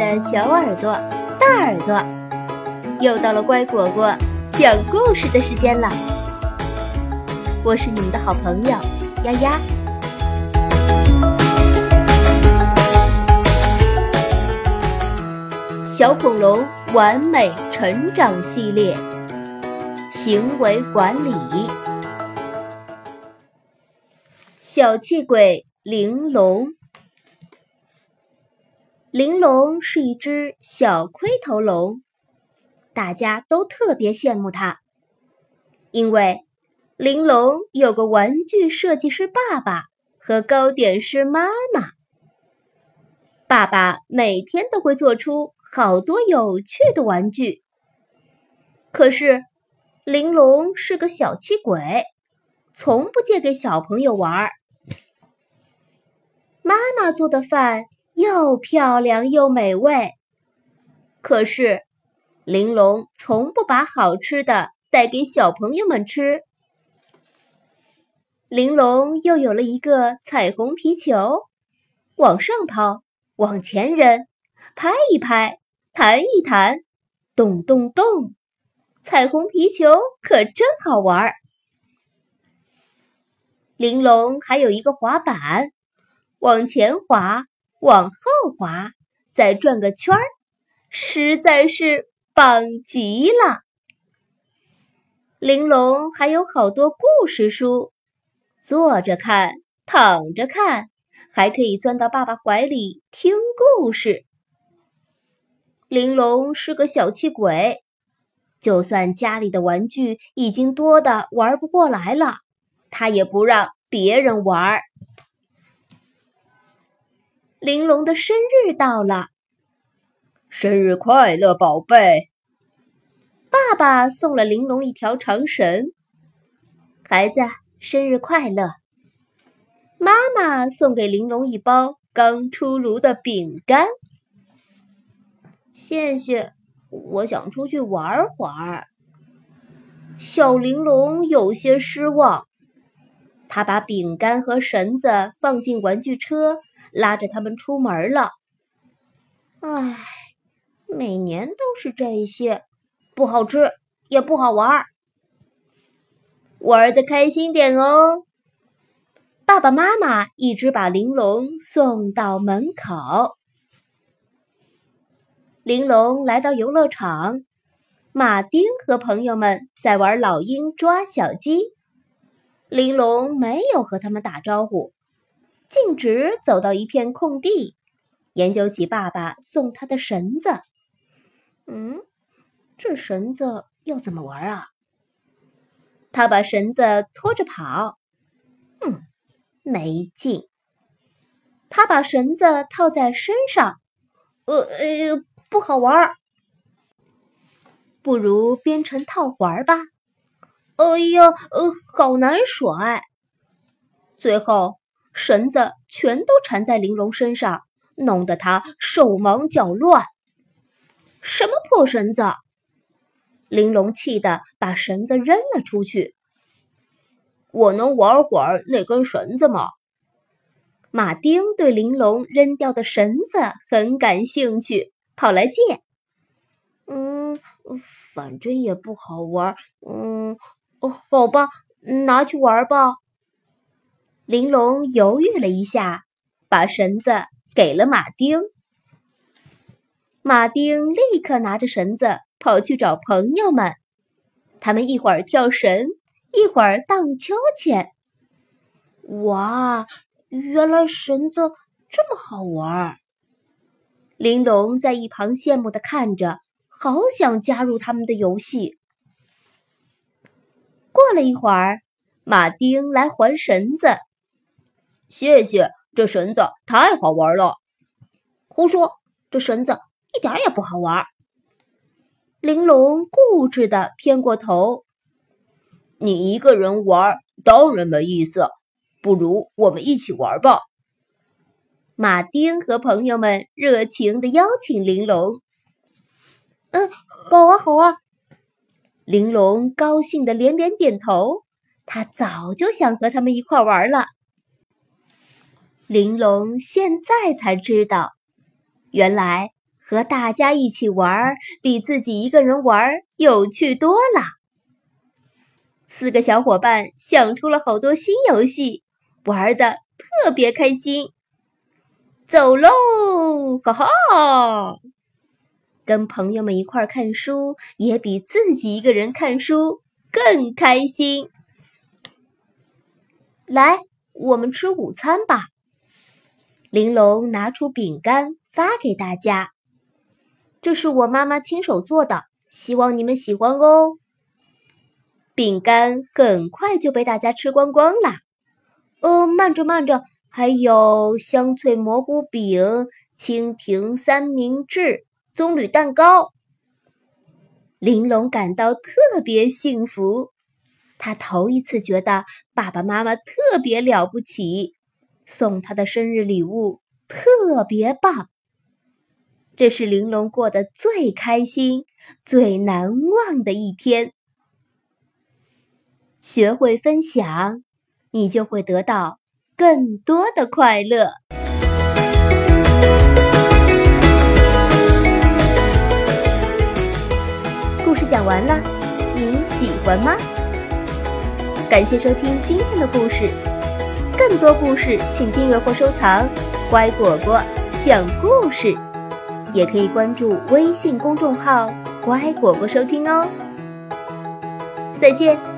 的小耳朵、大耳朵，又到了乖果果讲故事的时间了。我是你们的好朋友丫丫。小恐龙完美成长系列，行为管理。小气鬼玲珑。玲珑是一只小盔头龙，大家都特别羡慕它，因为玲珑有个玩具设计师爸爸和糕点师妈妈。爸爸每天都会做出好多有趣的玩具，可是玲珑是个小气鬼，从不借给小朋友玩儿。妈妈做的饭。又漂亮又美味，可是玲珑从不把好吃的带给小朋友们吃。玲珑又有了一个彩虹皮球，往上抛，往前扔，拍一拍，弹一弹，咚咚咚，彩虹皮球可真好玩儿。玲珑还有一个滑板，往前滑。往后滑，再转个圈儿，实在是棒极了。玲珑还有好多故事书，坐着看，躺着看，还可以钻到爸爸怀里听故事。玲珑是个小气鬼，就算家里的玩具已经多的玩不过来了，他也不让别人玩。玲珑的生日到了，生日快乐，宝贝！爸爸送了玲珑一条长绳。孩子，生日快乐！妈妈送给玲珑一包刚出炉的饼干。谢谢，我想出去玩会儿。小玲珑有些失望。他把饼干和绳子放进玩具车，拉着他们出门了。唉，每年都是这些，不好吃也不好玩，玩的开心点哦。爸爸妈妈一直把玲珑送到门口。玲珑来到游乐场，马丁和朋友们在玩老鹰抓小鸡。玲珑没有和他们打招呼，径直走到一片空地，研究起爸爸送他的绳子。嗯，这绳子要怎么玩啊？他把绳子拖着跑，嗯，没劲。他把绳子套在身上，呃呃，不好玩儿。不如编成套环吧。哎呀，呃，好难甩！最后绳子全都缠在玲珑身上，弄得他手忙脚乱。什么破绳子！玲珑气得把绳子扔了出去。我能玩会儿那根绳子吗？马丁对玲珑扔掉的绳子很感兴趣，跑来借。嗯，反正也不好玩。嗯。哦，好吧，拿去玩吧。玲珑犹豫了一下，把绳子给了马丁。马丁立刻拿着绳子跑去找朋友们，他们一会儿跳绳，一会儿荡秋千。哇，原来绳子这么好玩！玲珑在一旁羡慕的看着，好想加入他们的游戏。过了一会儿，马丁来还绳子。谢谢，这绳子太好玩了。胡说，这绳子一点也不好玩。玲珑固执的偏过头。你一个人玩当然没意思，不如我们一起玩吧。马丁和朋友们热情的邀请玲珑。嗯，好啊，好啊。玲珑高兴的连连点头，他早就想和他们一块玩了。玲珑现在才知道，原来和大家一起玩比自己一个人玩有趣多了。四个小伙伴想出了好多新游戏，玩的特别开心。走喽，哈哈！跟朋友们一块儿看书，也比自己一个人看书更开心。来，我们吃午餐吧。玲珑拿出饼干发给大家，这是我妈妈亲手做的，希望你们喜欢哦。饼干很快就被大家吃光光了。哦，慢着慢着，还有香脆蘑菇饼、蜻蜓三明治、棕榈蛋糕。玲珑感到特别幸福，她头一次觉得爸爸妈妈特别了不起。送他的生日礼物特别棒，这是玲珑过得最开心、最难忘的一天。学会分享，你就会得到更多的快乐。完了，你喜欢吗？感谢收听今天的故事。更多故事，请订阅或收藏“乖果果讲故事”，也可以关注微信公众号“乖果果”收听哦。再见。